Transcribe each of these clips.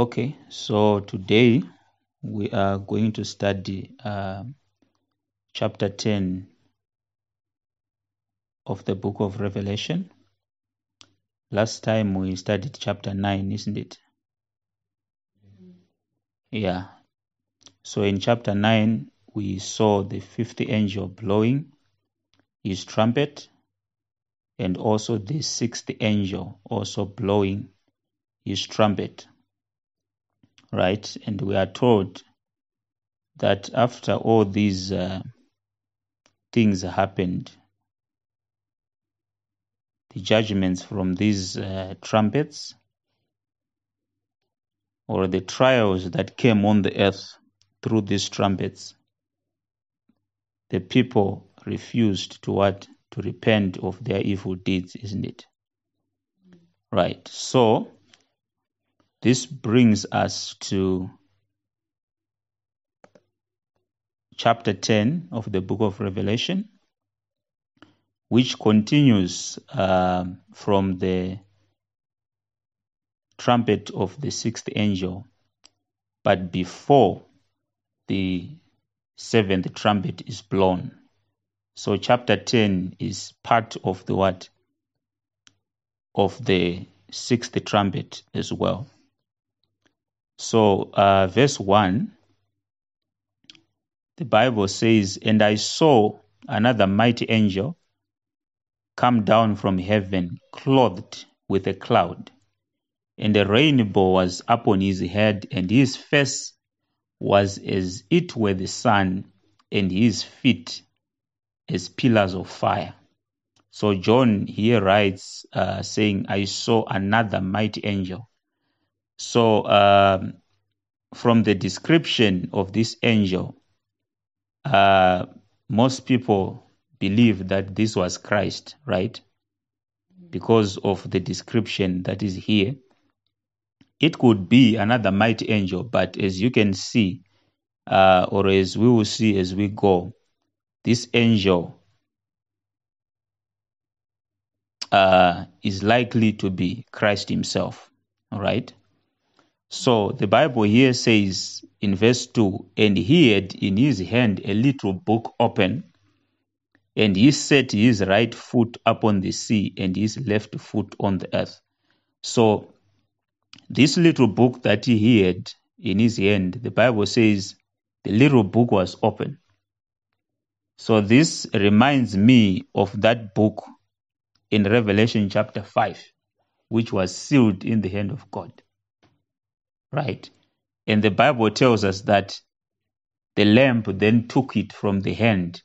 Okay, so today we are going to study uh, chapter 10 of the book of Revelation. Last time we studied chapter 9, isn't it? Yeah. So in chapter 9, we saw the fifth angel blowing his trumpet, and also the sixth angel also blowing his trumpet. Right? And we are told that after all these uh, things happened, the judgments from these uh, trumpets or the trials that came on the earth through these trumpets, the people refused to what? To repent of their evil deeds, isn't it? Right. So, this brings us to chapter 10 of the book of Revelation, which continues uh, from the trumpet of the sixth angel, but before the seventh trumpet is blown. So chapter 10 is part of the what? Of the sixth trumpet as well. So uh, verse 1, the Bible says, And I saw another mighty angel come down from heaven, clothed with a cloud, and a rainbow was upon his head, and his face was as it were the sun, and his feet as pillars of fire. So John here writes, uh, saying, I saw another mighty angel. So um, from the description of this angel, uh, most people believe that this was Christ, right? Because of the description that is here. It could be another mighty angel, but as you can see, uh, or as we will see as we go, this angel uh, is likely to be Christ Himself. All right. So the Bible here says in verse 2 And he had in his hand a little book open, and he set his right foot upon the sea and his left foot on the earth. So this little book that he had in his hand, the Bible says the little book was open. So this reminds me of that book in Revelation chapter 5, which was sealed in the hand of God. Right? And the Bible tells us that the lamb then took it from the hand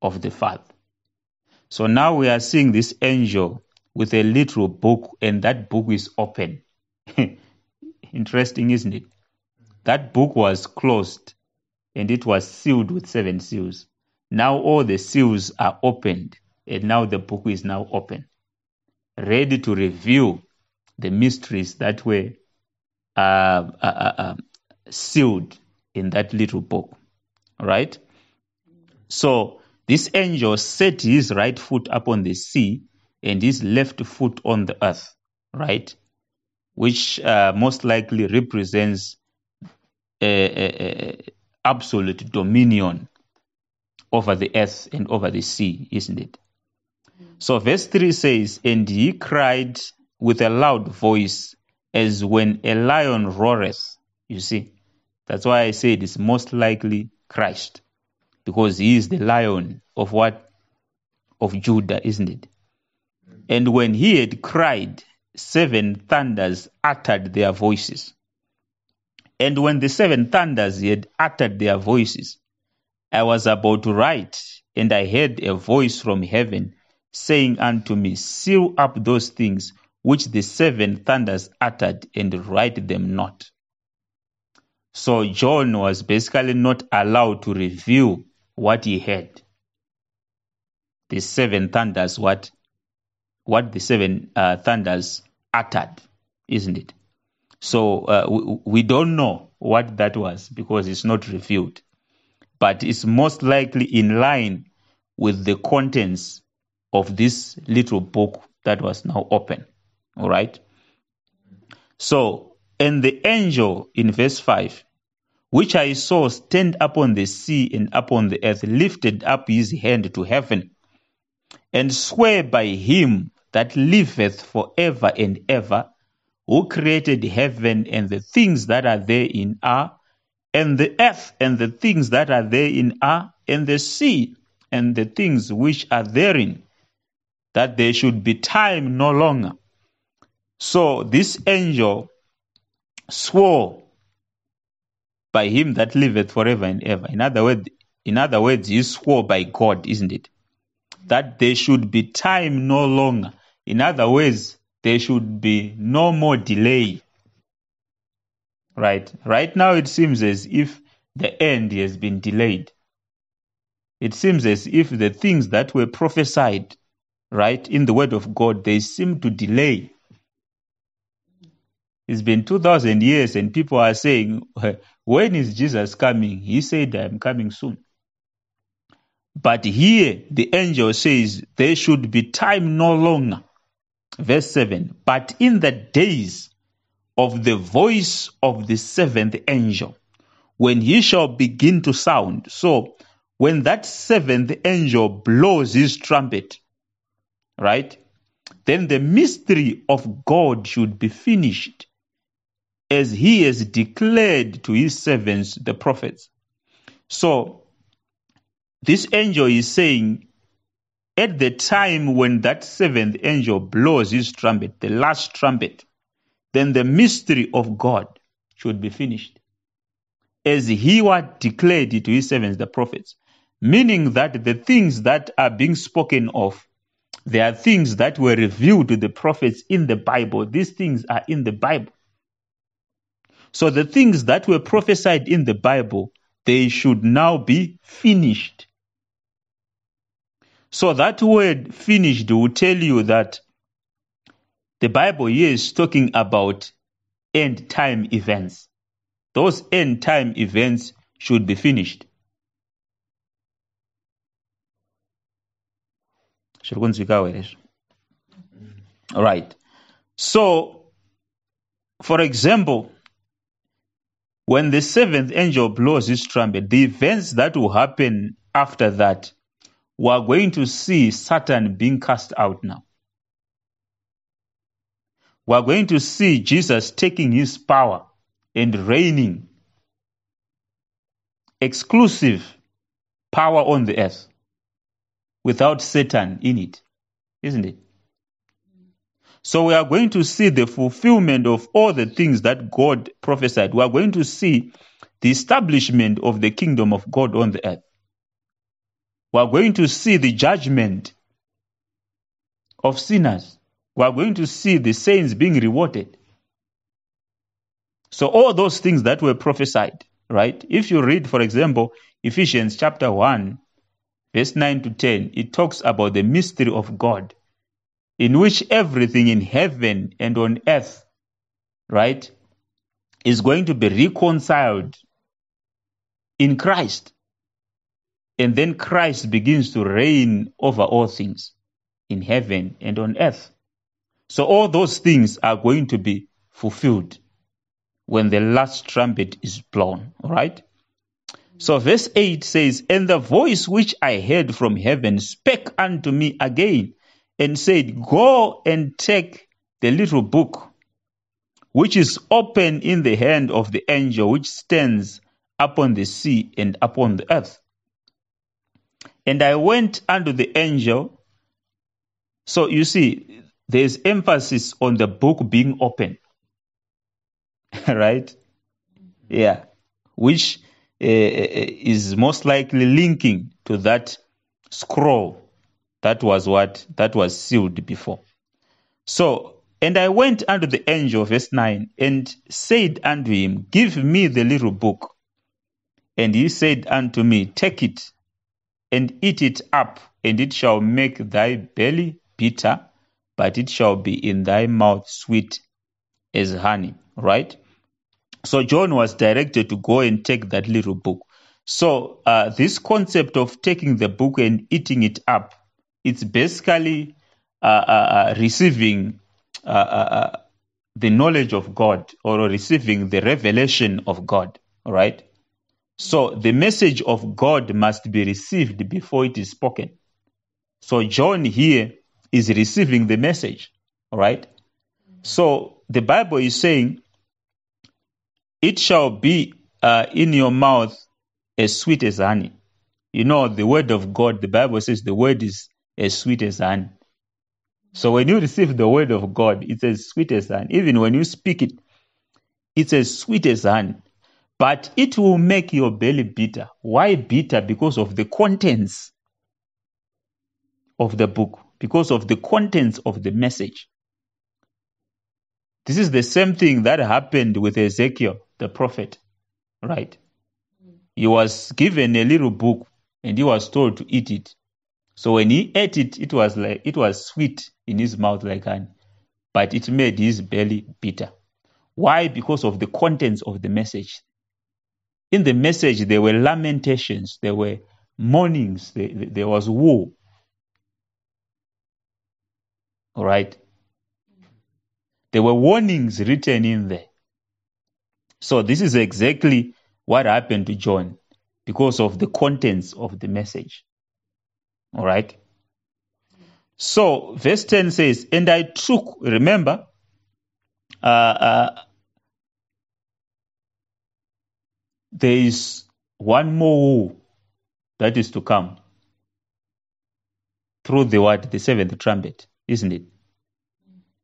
of the Father. So now we are seeing this angel with a little book, and that book is open. Interesting, isn't it? That book was closed and it was sealed with seven seals. Now all the seals are opened, and now the book is now open, ready to reveal the mysteries that were uh, uh, uh, sealed in that little book. Right? So this angel set his right foot upon the sea and his left foot on the earth. Right? Which uh, most likely represents absolute dominion over the earth and over the sea, isn't it? So verse 3 says, And he cried with a loud voice as when a lion roareth. You see, that's why I say it is most likely Christ, because he is the lion of what? Of Judah, isn't it? And when he had cried, seven thunders uttered their voices. And when the seven thunders had uttered their voices, I was about to write, and I heard a voice from heaven saying unto me, Seal up those things which the seven thunders uttered, and write them not. So John was basically not allowed to reveal what he heard. The seven thunders, what what the seven uh, thunders uttered, isn't it? So uh, we, we don't know what that was because it's not revealed, but it's most likely in line with the contents of this little book that was now open. All right. So And the angel in verse 5, which I saw stand upon the sea and upon the earth, lifted up his hand to heaven, and swear by him that liveth for ever and ever, who created heaven and the things that are therein are, and the earth and the things that are therein are, and the sea and the things which are therein, that there should be time no longer. So this angel swore by him that liveth forever and ever. In other words, in other words, he swore by God, isn't it? That there should be time no longer. In other words, there should be no more delay. Right? Right now it seems as if the end has been delayed. It seems as if the things that were prophesied, right, in the word of God, they seem to delay. It's been 2000 years and people are saying, when is Jesus coming? He said, I'm coming soon. But here the angel says there should be time no longer. Verse 7 But in the days of the voice of the seventh angel, when he shall begin to sound. So, when that seventh angel blows his trumpet, right, then the mystery of God should be finished as he has declared to his servants, the prophets. So, this angel is saying, at the time when that seventh angel blows his trumpet, the last trumpet, then the mystery of God should be finished. As he had declared to his servants, the prophets, meaning that the things that are being spoken of, they are things that were revealed to the prophets in the Bible. These things are in the Bible. So the things that were prophesied in the Bible, they should now be finished. So that word finished will tell you that the Bible is talking about end time events. Those end time events should be finished. Right. So, for example, when the seventh angel blows his trumpet, the events that will happen after that, we are going to see Satan being cast out now. We are going to see Jesus taking his power and reigning exclusive power on the earth without Satan in it, isn't it? So we are going to see the fulfillment of all the things that God prophesied. We are going to see the establishment of the kingdom of God on the earth. We are going to see the judgment of sinners. We are going to see the saints being rewarded. So all those things that were prophesied, right? If you read, for example, Ephesians chapter 1, verse 9 to 10, it talks about the mystery of God in which everything in heaven and on earth, right, is going to be reconciled in Christ. And then Christ begins to reign over all things in heaven and on earth. So all those things are going to be fulfilled when the last trumpet is blown. All right? So verse 8 says, And the voice which I heard from heaven spake unto me again and said, Go and take the little book which is open in the hand of the angel which stands upon the sea and upon the earth. And I went unto the angel. So you see, there's emphasis on the book being open. right? Yeah. Which uh, is most likely linking to that scroll that was what that was sealed before. So, and I went unto the angel, verse 9, and said unto him, Give me the little book. And he said unto me, Take it and eat it up, and it shall make thy belly bitter, but it shall be in thy mouth sweet as honey. Right? So John was directed to go and take that little book. So uh, this concept of taking the book and eating it up it's basically uh, uh, uh receiving uh, uh, the knowledge of God or receiving the revelation of God. All right. So the message of God must be received before it is spoken. So John here is receiving the message. All right. So the Bible is saying, it shall be uh, in your mouth as sweet as honey. You know, the word of God, the Bible says the word is as sweet as honey. So when you receive the word of God, it's as sweet as honey. Even when you speak it, it's as sweet as honey. But it will make your belly bitter. Why bitter? Because of the contents of the book, because of the contents of the message. This is the same thing that happened with Ezekiel, the prophet, right? He was given a little book and he was told to eat it. So when he ate it, it was like it was sweet in his mouth like honey, but it made his belly bitter. Why? Because of the contents of the message. In the message, there were lamentations, there were mournings, there, there was woe. All right. There were warnings written in there. So this is exactly what happened to John because of the contents of the message. All right. So verse 10 says, And I took, remember, uh, uh, there is one more that is to come through the word, the seventh trumpet, isn't it?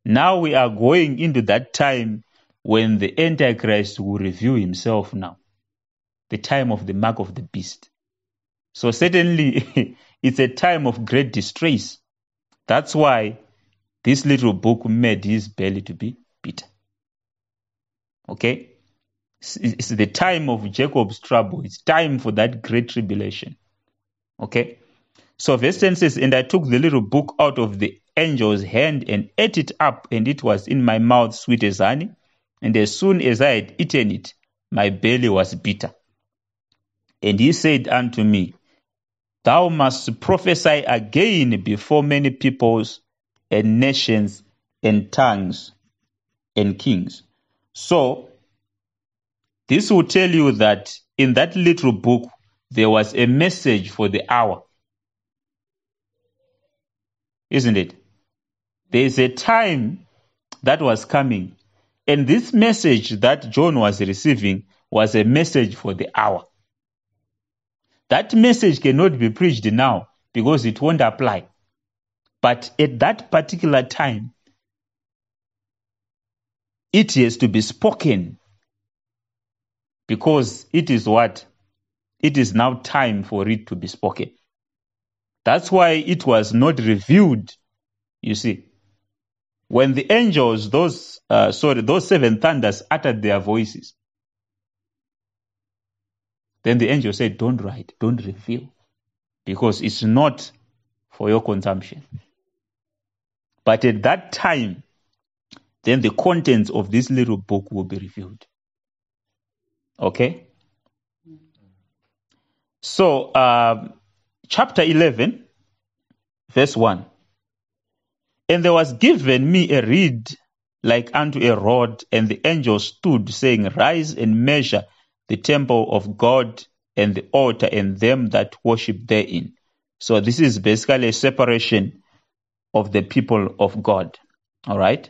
Now we are going into that time when the Antichrist will reveal himself now, the time of the mark of the beast. So certainly it's a time of great distress. That's why this little book made his belly to be bitter. Okay? It's the time of Jacob's trouble. It's time for that great tribulation. Okay? So verse 10 says, And I took the little book out of the angel's hand and ate it up, and it was in my mouth sweet as honey. And as soon as I had eaten it, my belly was bitter. And he said unto me, Thou must prophesy again before many peoples and nations and tongues and kings. So, this will tell you that in that little book, there was a message for the hour. Isn't it? There is a time that was coming, and this message that John was receiving was a message for the hour. That message cannot be preached now because it won't apply. But at that particular time, it has to be spoken because it is what? It is now time for it to be spoken. That's why it was not revealed. You see, when the angels, those uh, sorry, those seven thunders uttered their voices, then the angel said, Don't write, don't reveal, because it's not for your consumption. But at that time, then the contents of this little book will be revealed. Okay? So, uh, chapter 11, verse 1. And there was given me a reed like unto a rod, and the angel stood, saying, Rise and measure the temple of God and the altar and them that worship therein. So this is basically a separation of the people of God. All right?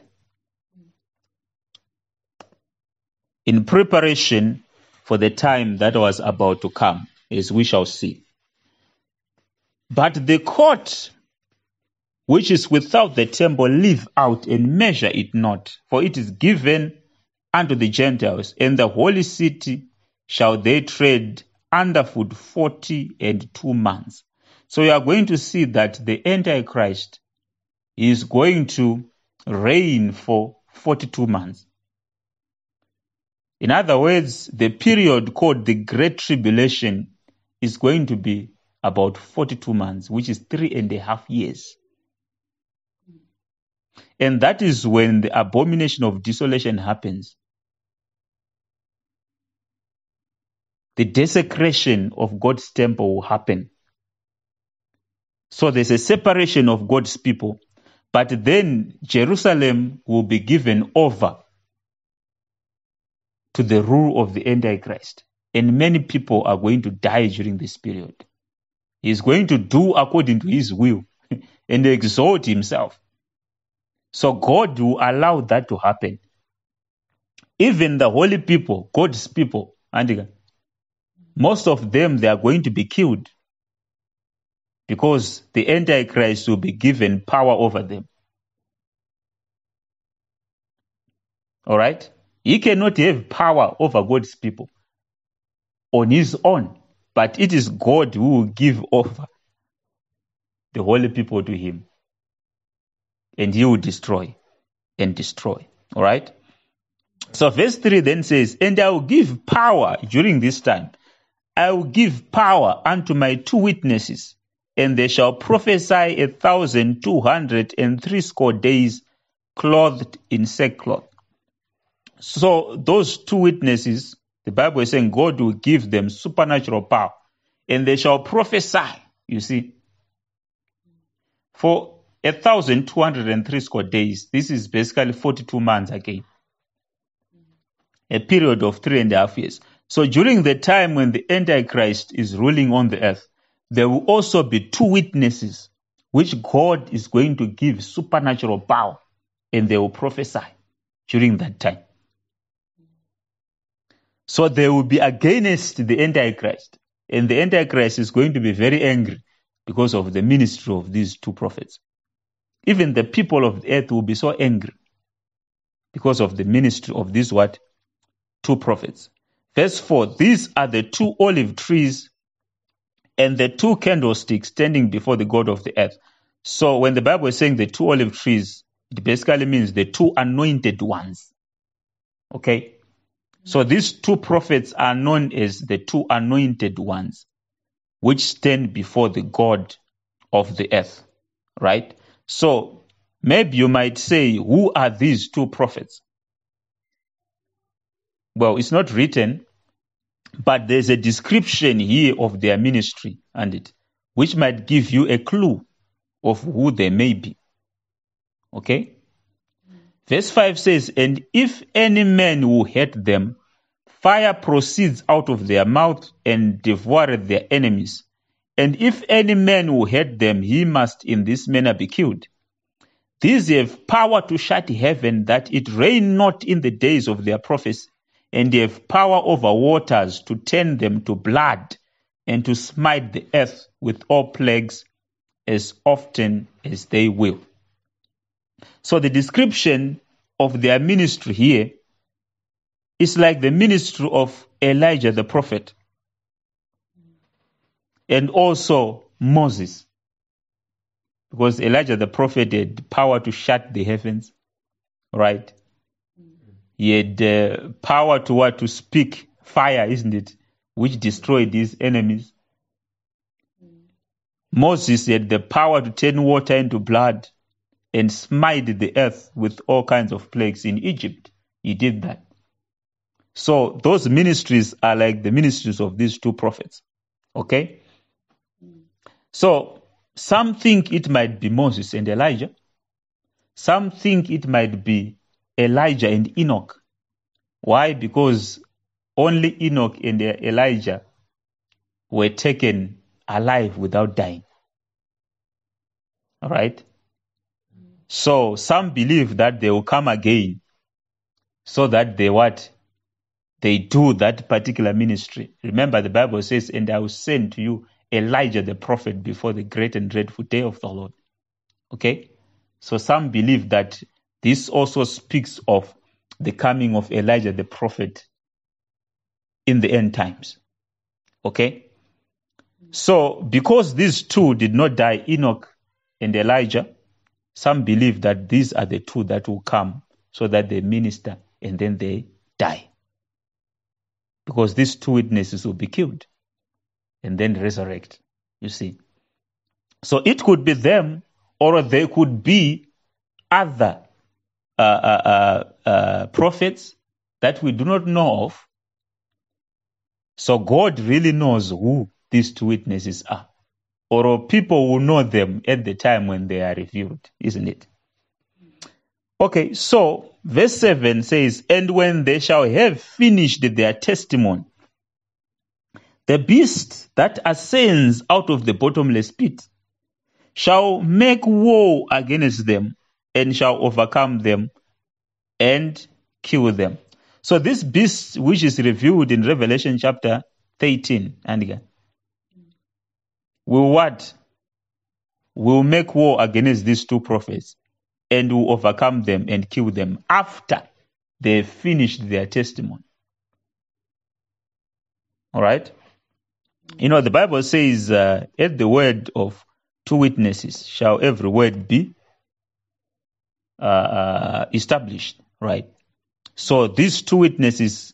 In preparation for the time that was about to come, as we shall see. But the court which is without the temple leave out and measure it not, for it is given unto the Gentiles, and the holy city shall they tread underfoot forty and two months. So you are going to see that the Antichrist is going to reign for 42 months. In other words, the period called the Great Tribulation is going to be about 42 months, which is three and a half years. And that is when the abomination of desolation happens. The desecration of God's temple will happen. So there's a separation of God's people. But then Jerusalem will be given over to the rule of the Antichrist. And many people are going to die during this period. He's going to do according to his will and exalt himself. So God will allow that to happen. Even the holy people, God's people, and most of them they are going to be killed because the Antichrist will be given power over them. All right? He cannot have power over God's people on his own, but it is God who will give over the holy people to him. And he will destroy and destroy. All right? So, verse 3 then says, And I will give power during this time. I will give power unto my two witnesses, and they shall prophesy a thousand two hundred and threescore days, clothed in sackcloth. So, those two witnesses, the Bible is saying God will give them supernatural power, and they shall prophesy. You see, for a thousand two hundred and threescore days, this is basically 42 months again a period of three and a half years. So during the time when the Antichrist is ruling on the earth, there will also be two witnesses which God is going to give supernatural power and they will prophesy during that time. So they will be against the Antichrist. And the Antichrist is going to be very angry because of the ministry of these two prophets. Even the people of the earth will be so angry because of the ministry of these what? two prophets. Verse 4 These are the two olive trees and the two candlesticks standing before the God of the earth. So when the Bible is saying the two olive trees, it basically means the two anointed ones. Okay? So these two prophets are known as the two anointed ones, which stand before the God of the earth. Right? So maybe you might say, who are these two prophets? well, it's not written, but there's a description here of their ministry and it, which might give you a clue of who they may be. Okay? Verse 5 says, And if any man will hate them, fire proceeds out of their mouth and devoureth their enemies. And if any man will hate them, he must in this manner be killed. These have power to shut heaven that it rain not in the days of their prophecy, and have power over waters to turn them to blood and to smite the earth with all plagues as often as they will. So the description of their ministry here is like the ministry of Elijah the prophet and also Moses. Because Elijah the prophet had power to shut the heavens, right? He had uh, power to what? To speak fire, isn't it? Which destroyed his enemies. Moses had the power to turn water into blood and smite the earth with all kinds of plagues in Egypt. He did that. So those ministries are like the ministries of these two prophets. Okay? So some think it might be Moses and Elijah. Some think it might be Elijah and Enoch. Why? Because only Enoch and Elijah were taken alive without dying. All right? So some believe that they will come again so that they what? They do that particular ministry. Remember, the Bible says, And I will send to you Elijah the prophet before the great and dreadful day of the Lord. Okay? So some believe that this also speaks of the coming of Elijah the prophet in the end times. Okay? So, because these two did not die, Enoch and Elijah, some believe that these are the two that will come so that they minister and then they die. Because these two witnesses will be killed and then resurrect. You see. So it could be them or they could be other Uh, uh, uh, prophets that we do not know of. So God really knows who these two witnesses are. Or people will know them at the time when they are revealed, isn't it? Okay, so verse 7 says, And when they shall have finished their testimony, the beast that ascends out of the bottomless pit shall make war against them and shall overcome them and kill them. So this beast, which is revealed in Revelation chapter 13, and again, will what? Will make war against these two prophets and will overcome them and kill them after they finished their testimony. All right? You know, the Bible says, uh, at the word of two witnesses shall every word be uh, uh, established, right? So these two witnesses,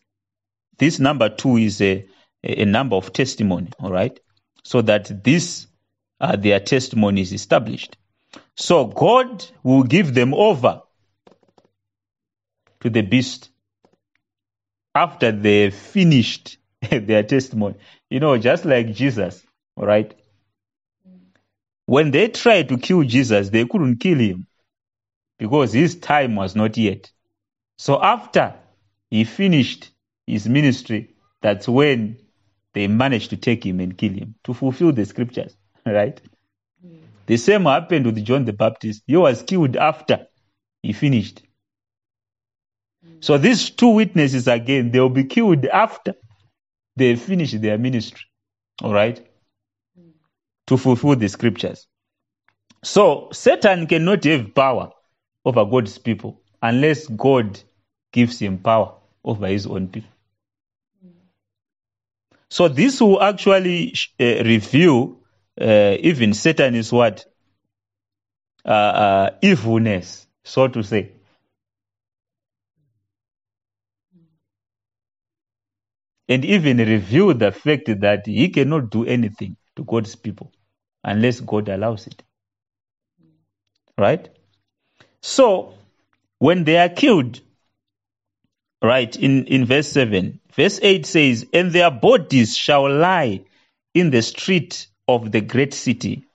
this number two is a, a number of testimony, all right? So that this, uh, their testimony is established. So God will give them over to the beast after they finished their testimony. You know, just like Jesus, all right? When they tried to kill Jesus, they couldn't kill him because his time was not yet. So after he finished his ministry, that's when they managed to take him and kill him to fulfill the scriptures, right? Mm. The same happened with John the Baptist. He was killed after he finished. So mm. these two witnesses again, they will be killed after they finish their ministry. All right? Mm. To fulfill the scriptures. So Satan cannot have power over God's people unless God gives him power over his own people. So this will actually uh, reveal uh, even Satan is what? Uh, uh, evilness, so to say. And even reveal the fact that he cannot do anything to God's people unless God allows it. Right? So, when they are killed, right, in, in verse 7, verse 8 says, And their bodies shall lie in the street of the great city,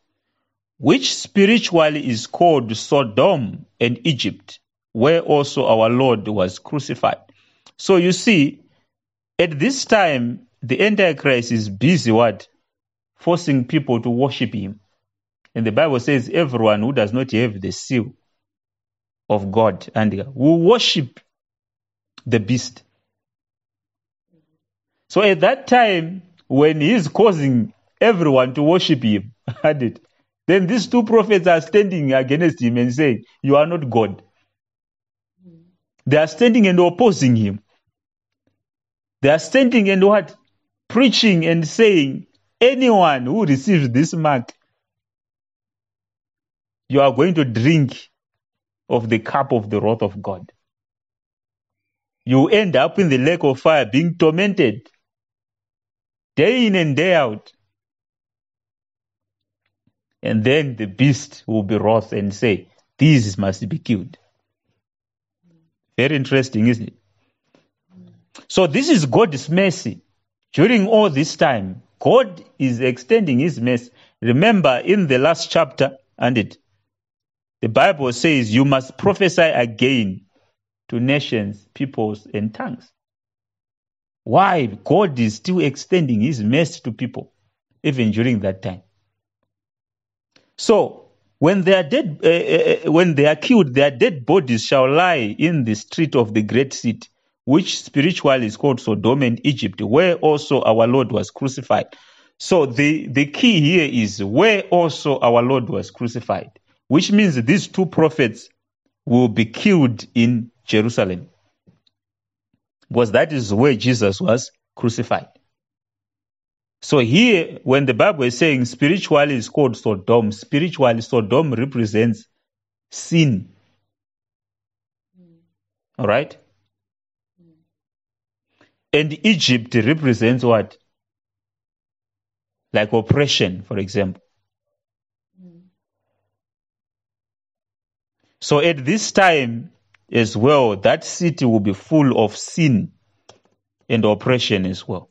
which spiritually is called Sodom and Egypt, where also our Lord was crucified. So you see, at this time, the Antichrist is busy what? Forcing people to worship him. And the Bible says everyone who does not have the seal of God and will worship the beast. So at that time, when he is causing everyone to worship him, then these two prophets are standing against him and saying, You are not God. They are standing and opposing him. They are standing and what? Preaching and saying, anyone who receives this mark, you are going to drink of the cup of the wrath of God. You end up in the lake of fire being tormented day in and day out. And then the beast will be wroth and say, These must be killed. Very interesting, isn't it? So this is God's mercy. During all this time, God is extending his mercy. Remember in the last chapter, and it the Bible says you must prophesy again to nations, peoples, and tongues. Why? God is still extending his mercy to people, even during that time. So when they are dead, uh, uh, when they are killed, their dead bodies shall lie in the street of the great city which spiritually is called Sodom and Egypt, where also our Lord was crucified. So the, the key here is where also our Lord was crucified, which means these two prophets will be killed in Jerusalem. Because that is where Jesus was crucified. So here, when the Bible is saying spiritually is called Sodom, spiritually Sodom represents sin. Hmm. All right? And Egypt represents what? Like oppression, for example. So at this time as well, that city will be full of sin and oppression as well.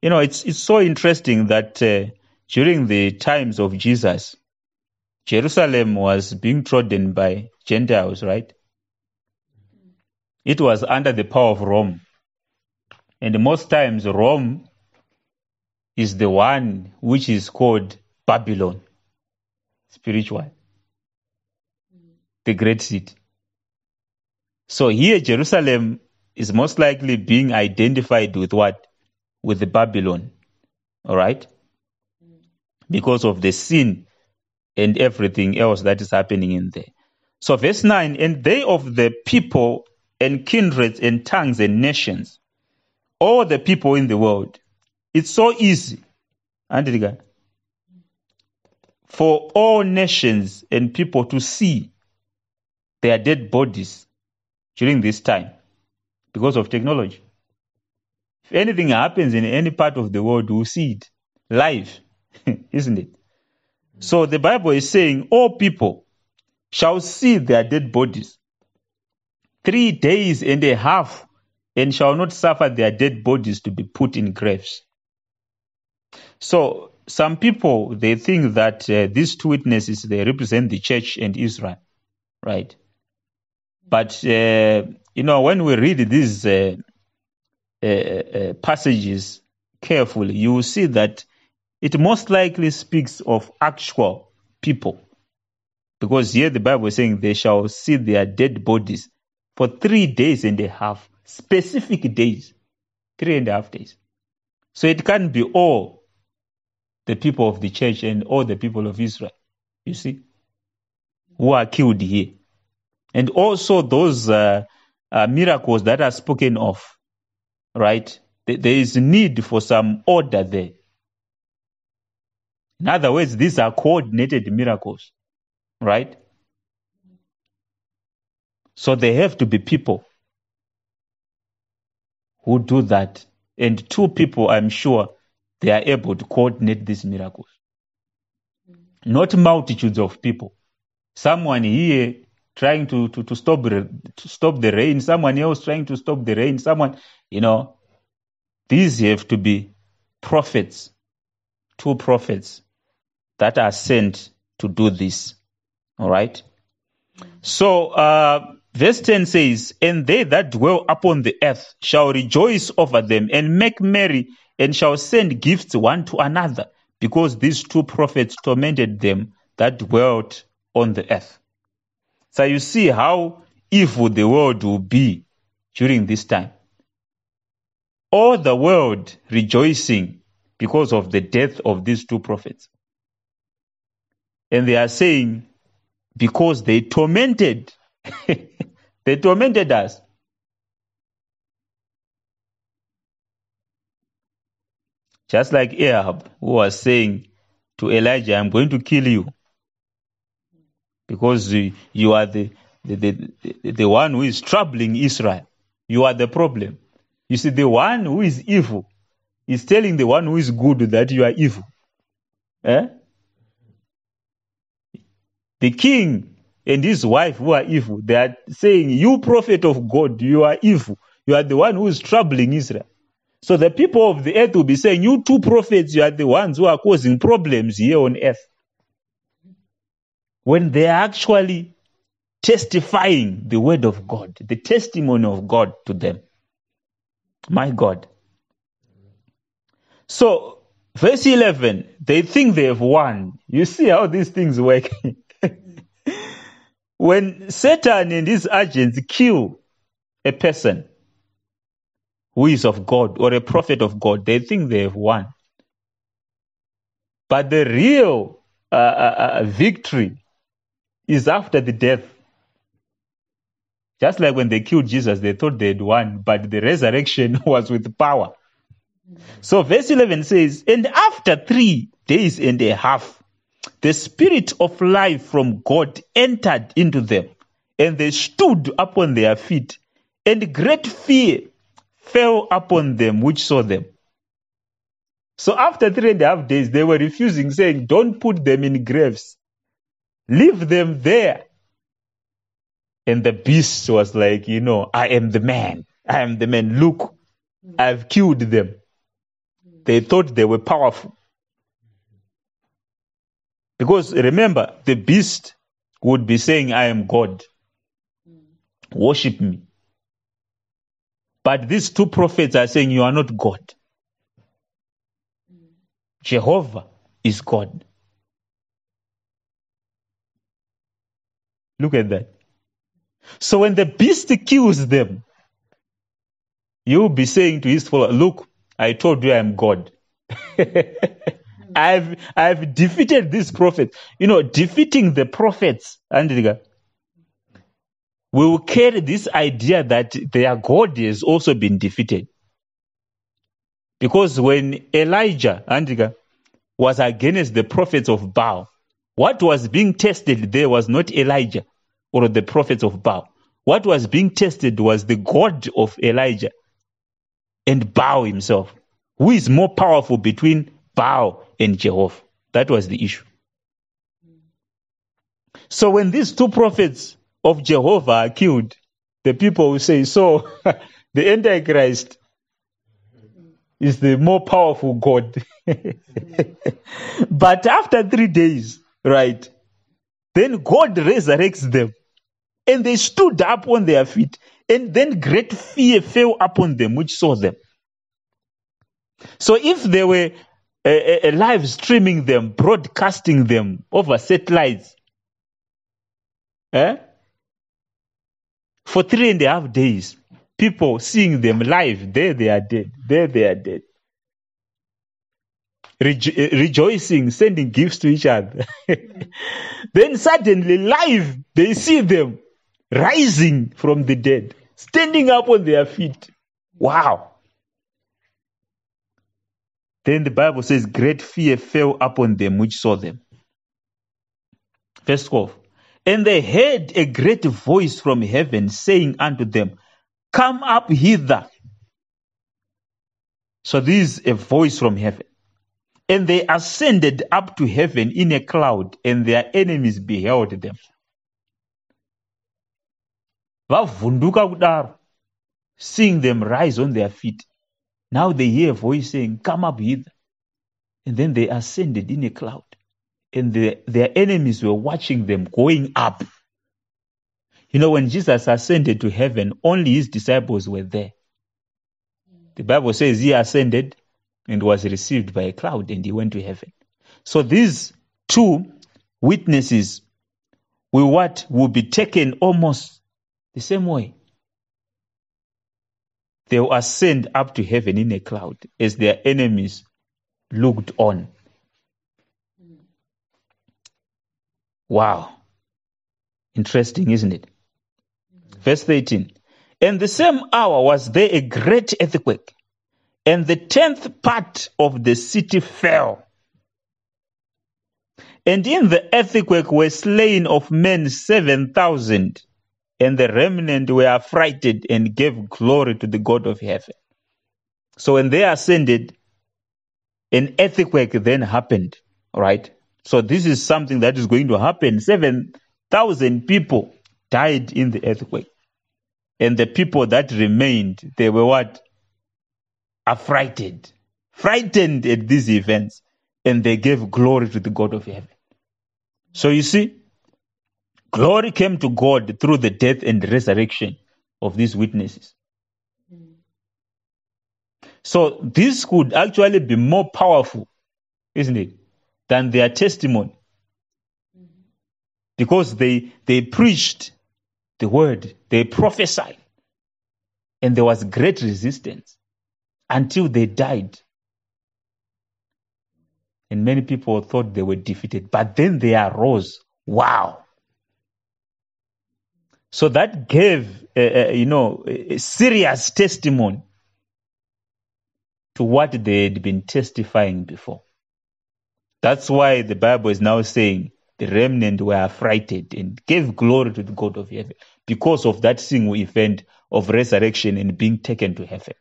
You know, it's it's so interesting that uh, during the times of Jesus, Jerusalem was being trodden by Gentiles, right? It was under the power of Rome. And most times, Rome is the one which is called Babylon, spiritual, the great city. So here, Jerusalem is most likely being identified with what? With the Babylon. All right? Because of the sin and everything else that is happening in there. So, verse 9, and they of the people and kindreds and tongues and nations, all the people in the world. It's so easy. Andriga, for all nations and people to see their dead bodies during this time because of technology. If anything happens in any part of the world, we'll see it live, isn't it? So the Bible is saying, All people shall see their dead bodies three days and a half, and shall not suffer their dead bodies to be put in graves. So some people they think that uh, these two witnesses they represent the church and Israel, right? But uh, you know when we read these uh, uh, passages carefully, you will see that it most likely speaks of actual people, because here the Bible is saying they shall see their dead bodies for three days and a half, specific days, three and a half days. So it can't be all the people of the church and all the people of Israel, you see, who are killed here. And also those uh, uh, miracles that are spoken of, right? There is need for some order there. In other words, these are coordinated miracles, right? So there have to be people who do that. And two people, I'm sure, they are able to coordinate these miracles. Not multitudes of people. Someone here trying to, to, to, stop, to stop the rain, someone else trying to stop the rain, someone, you know, these have to be prophets, two prophets that are sent to do this. All right? So, uh, Verse 10 says, And they that dwell upon the earth shall rejoice over them and make merry and shall send gifts one to another, because these two prophets tormented them that dwelt on the earth. So you see how evil the world will be during this time. All the world rejoicing because of the death of these two prophets. And they are saying, because they tormented they tormented us. Just like Ahab, who was saying to Elijah, I'm going to kill you because you are the, the, the, the, one who is troubling Israel. You are the problem. You see, the one who is evil is telling the one who is good that you are evil. Eh? The king and his wife who are evil. They are saying, You prophet of God, you are evil. You are the one who is troubling Israel. So the people of the earth will be saying, You two prophets, you are the ones who are causing problems here on earth. When they are actually testifying the word of God, the testimony of God to them. My God. So, verse 11, they think they have won. You see how these things work. When Satan and his agents kill a person who is of God or a prophet of God, they think they have won. But the real uh, uh, uh, victory is after the death. Just like when they killed Jesus, they thought they had won, but the resurrection was with power. So, verse 11 says, And after three days and a half, the spirit of life from God entered into them, and they stood upon their feet, and great fear fell upon them which saw them. So after three and a half days, they were refusing, saying, Don't put them in graves, leave them there. And the beast was like, You know, I am the man. I am the man. Look, I've killed them. They thought they were powerful Because remember, the beast would be saying, I am God. Worship me. But these two prophets are saying, You are not God. Jehovah is God. Look at that. So when the beast kills them, you'll be saying to his follower, Look, I told you I am God. I've I've defeated this prophet. You know, defeating the prophets, Andriga, we will carry this idea that their God has also been defeated. Because when Elijah, Andriga, was against the prophets of Baal, what was being tested there was not Elijah or the prophets of Baal. What was being tested was the God of Elijah and Baal himself. Who is more powerful between Baal and Jehovah? That was the issue. So when these two prophets of Jehovah are killed, the people will say, So the Antichrist is the more powerful God. but after three days, right, then God resurrects them. And they stood up on their feet. And then great fear fell upon them which saw them. So if they were uh, live streaming them, broadcasting them over satellites, eh? for three and a half days, people seeing them live, there they are dead, there they are dead. Rejo- rejoicing, sending gifts to each other. then suddenly, live, they see them rising from the dead, standing up on their feet. Wow. Then the Bible says, Great fear fell upon them which saw them. Verse 12. And they heard a great voice from heaven saying unto them, Come up hither. So this is a voice from heaven. And they ascended up to heaven in a cloud, and their enemies beheld them. Vavhunduka kudaro, seeing them rise on their feet. Now they hear a voice saying, Come up hither. And then they ascended in a cloud. And the, their enemies were watching them going up. You know, when Jesus ascended to heaven, only his disciples were there. The Bible says he ascended and was received by a cloud and he went to heaven. So these two witnesses will what will be taken almost the same way. They will ascend up to heaven in a cloud as their enemies looked on. Wow. Interesting, isn't it? Verse 13. And the same hour was there a great earthquake, and the tenth part of the city fell. And in the earthquake were slain of men seven thousand, and the remnant were affrighted and gave glory to the God of heaven. So when they ascended, an earthquake then happened, right? So this is something that is going to happen. 7,000 people died in the earthquake. And the people that remained, they were what? Affrighted, frightened at these events. And they gave glory to the God of heaven. So you see, glory came to God through the death and resurrection of these witnesses. So this could actually be more powerful, isn't it, than their testimony. Because they they preached the word, they prophesied, and there was great resistance until they died. And many people thought they were defeated, but then they arose. Wow. So that gave, uh, uh, you know, a serious testimony to what they had been testifying before. That's why the Bible is now saying the remnant were affrighted and gave glory to the God of heaven because of that single event of resurrection and being taken to heaven.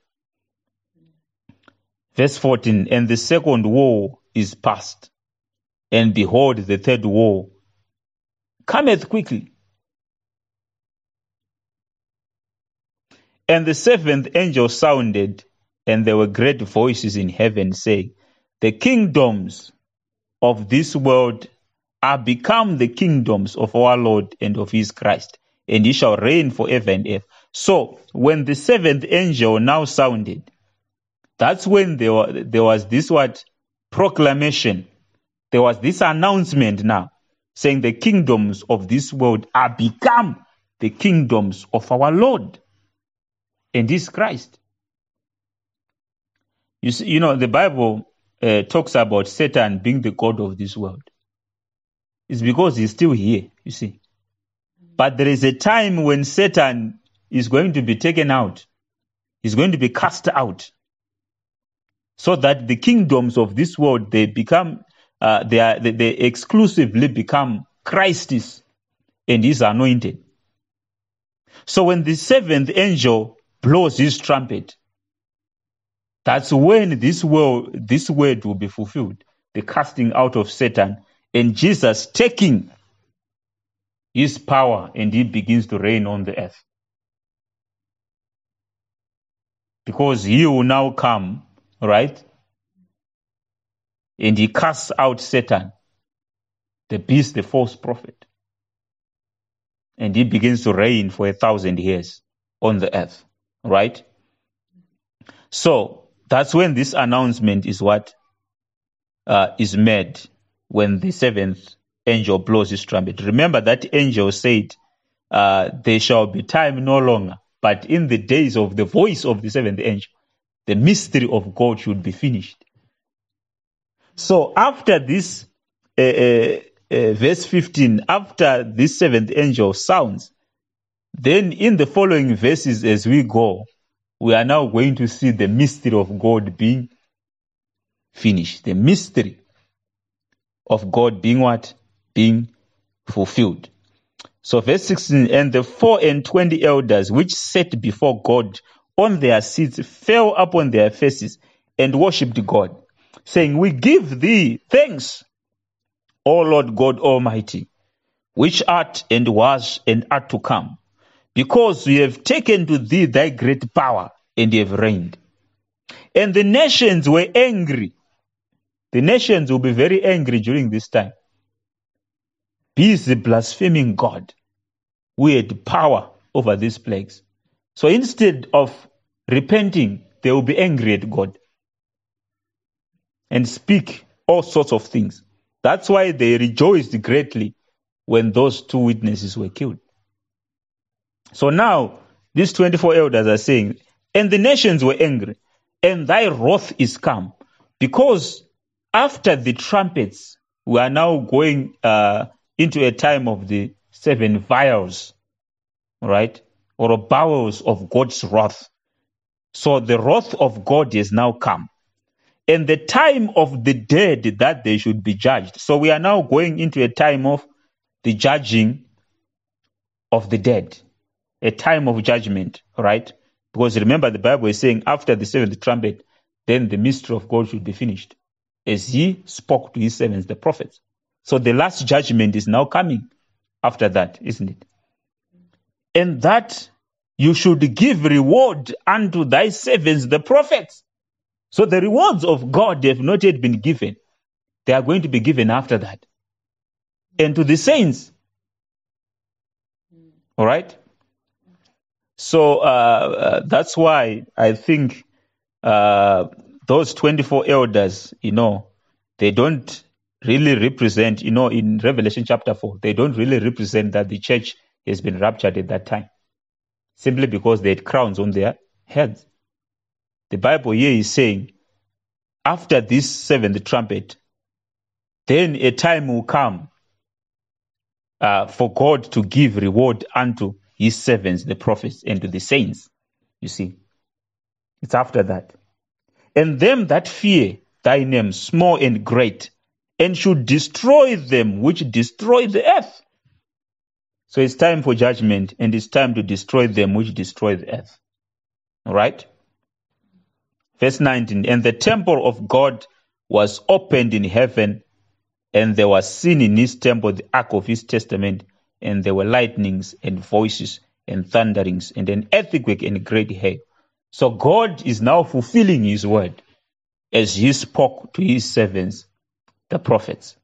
Verse 14 And the second war is past, and behold, the third war cometh quickly. And the seventh angel sounded, and there were great voices in heaven saying, The kingdoms of this world are become the kingdoms of our Lord and of his Christ, and he shall reign forever and ever. So when the seventh angel now sounded, that's when there, were, there was this what proclamation. There was this announcement now saying the kingdoms of this world are become the kingdoms of our Lord and his Christ. You see, you know, the Bible uh, talks about Satan being the God of this world. It's because he's still here, you see. But there is a time when Satan is going to be taken out. He's going to be cast out. So that the kingdoms of this world, they become, uh, they, are, they, they exclusively become Christ's and his anointed. So when the seventh angel blows his trumpet, that's when this word, this word will be fulfilled. The casting out of Satan and Jesus taking his power and he begins to reign on the earth. Because he will now come, right? And he casts out Satan, the beast, the false prophet. And he begins to reign for a thousand years on the earth, right? So that's when this announcement is what uh, is made when the seventh angel blows his trumpet. Remember that angel said, uh, There shall be time no longer, but in the days of the voice of the seventh angel, the mystery of God should be finished. So after this, uh, uh, uh verse 15, after this seventh angel sounds, then in the following verses as we go, we are now going to see the mystery of God being finished. The mystery of God being what? Being fulfilled. So verse 16, and the four and twenty elders which sat before God on their seats fell upon their faces and worshipped God, saying, We give thee thanks, O Lord God Almighty, which art and was and art to come because we have taken to thee thy great power and have reigned. And the nations were angry. The nations will be very angry during this time. Busy blaspheming God who had power over these plagues. So instead of repenting, they will be angry at God and speak all sorts of things. That's why they rejoiced greatly when those two witnesses were killed. So now, these 24 elders are saying, and the nations were angry, and thy wrath is come. Because after the trumpets, we are now going uh, into a time of the seven vials, right? Or bowels of God's wrath. So the wrath of God is now come. And the time of the dead that they should be judged. So we are now going into a time of the judging of the dead a time of judgment, right? Because remember, the Bible is saying after the seventh trumpet, then the mystery of God should be finished, as he spoke to his servants, the prophets. So the last judgment is now coming after that, isn't it? And that you should give reward unto thy servants, the prophets. So the rewards of God have not yet been given. They are going to be given after that. And to the saints. All right? So uh, uh, that's why I think uh, those 24 elders, you know, they don't really represent, you know, in Revelation chapter 4, they don't really represent that the church has been raptured at that time, simply because they had crowns on their heads. The Bible here is saying, after this seventh trumpet, then a time will come uh, for God to give reward unto his servants, the prophets, and to the saints. You see, it's after that. And them that fear thy name, small and great, and should destroy them which destroy the earth. So it's time for judgment, and it's time to destroy them which destroy the earth. All right? Verse 19 And the temple of God was opened in heaven, and there was seen in his temple the ark of his testament, and there were lightnings and voices and thunderings and an earthquake and great hail. So God is now fulfilling his word as he spoke to his servants, the prophets.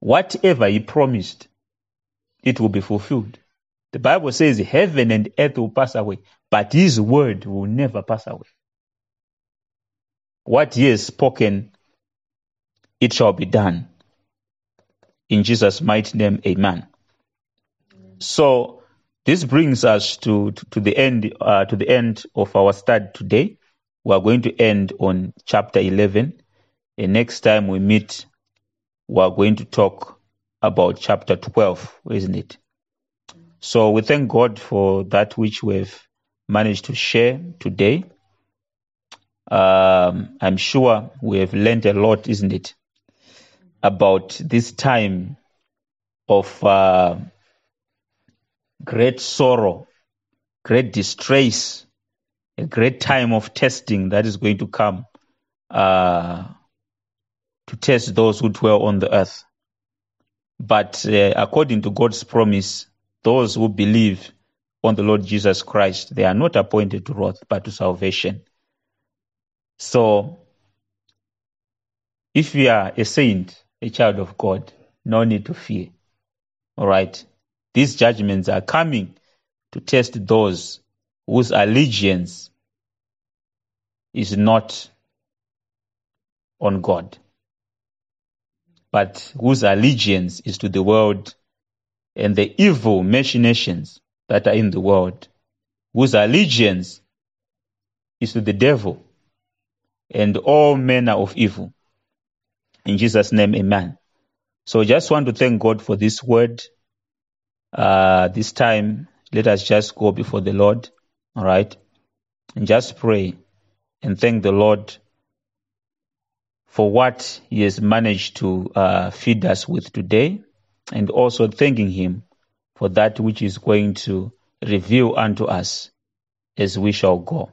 whatever he promised, it will be fulfilled. The Bible says heaven and earth will pass away, but his word will never pass away. What he has spoken, it shall be done. In Jesus' mighty name, amen. So this brings us to, to, to the end uh, to the end of our study today. We are going to end on chapter 11. And next time we meet, we are going to talk about chapter 12, isn't it? So we thank God for that which we've managed to share today. Um, I'm sure we have learned a lot, isn't it, about this time of uh, great sorrow, great distress, a great time of testing that is going to come uh, to test those who dwell on the earth. But uh, according to God's promise, those who believe on the Lord Jesus Christ, they are not appointed to wrath, but to salvation. So, if we are a saint, a child of God, no need to fear. All right. These judgments are coming to test those whose allegiance is not on God, but whose allegiance is to the world and the evil machinations that are in the world, whose allegiance is to the devil and all manner of evil. In Jesus' name, amen. So just want to thank God for this word. Uh, this time, let us just go before the Lord, all right, and just pray and thank the Lord for what He has managed to uh, feed us with today, and also thanking Him for that which is going to reveal unto us as we shall go.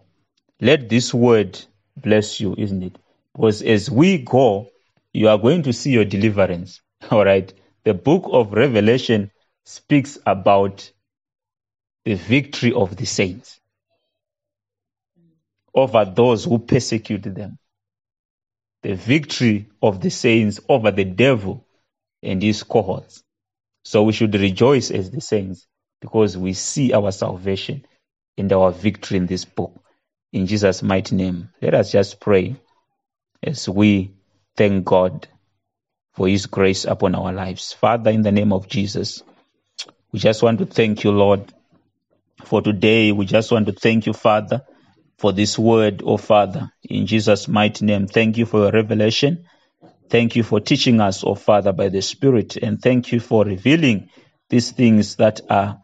Let this word bless you, isn't it? Because as we go, you are going to see your deliverance. All right. The book of Revelation speaks about the victory of the saints over those who persecute them. The victory of the saints over the devil and his cohorts. So we should rejoice as the saints because we see our salvation and our victory in this book. In Jesus' mighty name, let us just pray as we thank God for His grace upon our lives. Father, in the name of Jesus, we just want to thank you, Lord, for today. We just want to thank you, Father, for this word, oh Father, in Jesus' mighty name. Thank you for your revelation. Thank you for teaching us, oh Father, by the Spirit, and thank you for revealing these things that are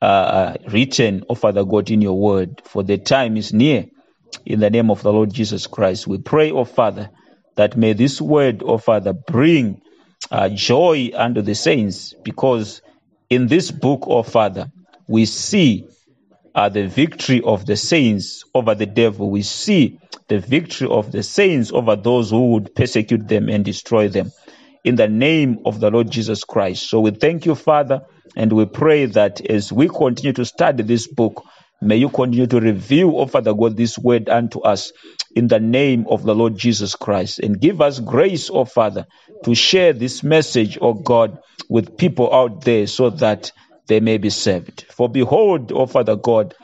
uh, written, oh Father God, in your word. For the time is near. In the name of the Lord Jesus Christ, we pray, oh Father, that may this word, oh Father, bring uh, joy unto the saints, because in this book, oh Father, we see uh, the victory of the saints over the devil. We see the victory of the saints over those who would persecute them and destroy them. In the name of the Lord Jesus Christ. So we thank you, Father, and we pray that as we continue to study this book, may you continue to reveal, oh Father God, this word unto us in the name of the Lord Jesus Christ. And give us grace, oh Father, to share this message, oh God, with people out there so that they may be saved. For behold, O Father God,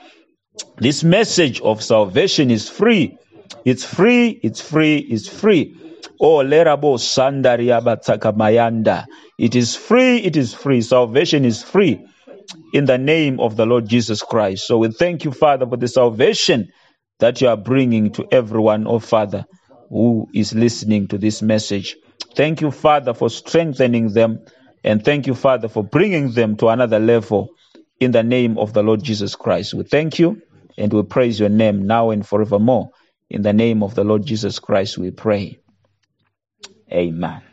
this message of salvation is free. It's free, it's free, it's free. Oh, lerabo mayanda. It is free, it is free. Salvation is free in the name of the Lord Jesus Christ. So we thank you, Father, for the salvation that you are bringing to everyone, oh Father, who is listening to this message. Thank you, Father, for strengthening them and thank you, Father, for bringing them to another level in the name of the Lord Jesus Christ. We thank you and we praise your name now and forevermore. In the name of the Lord Jesus Christ, we pray. Amen.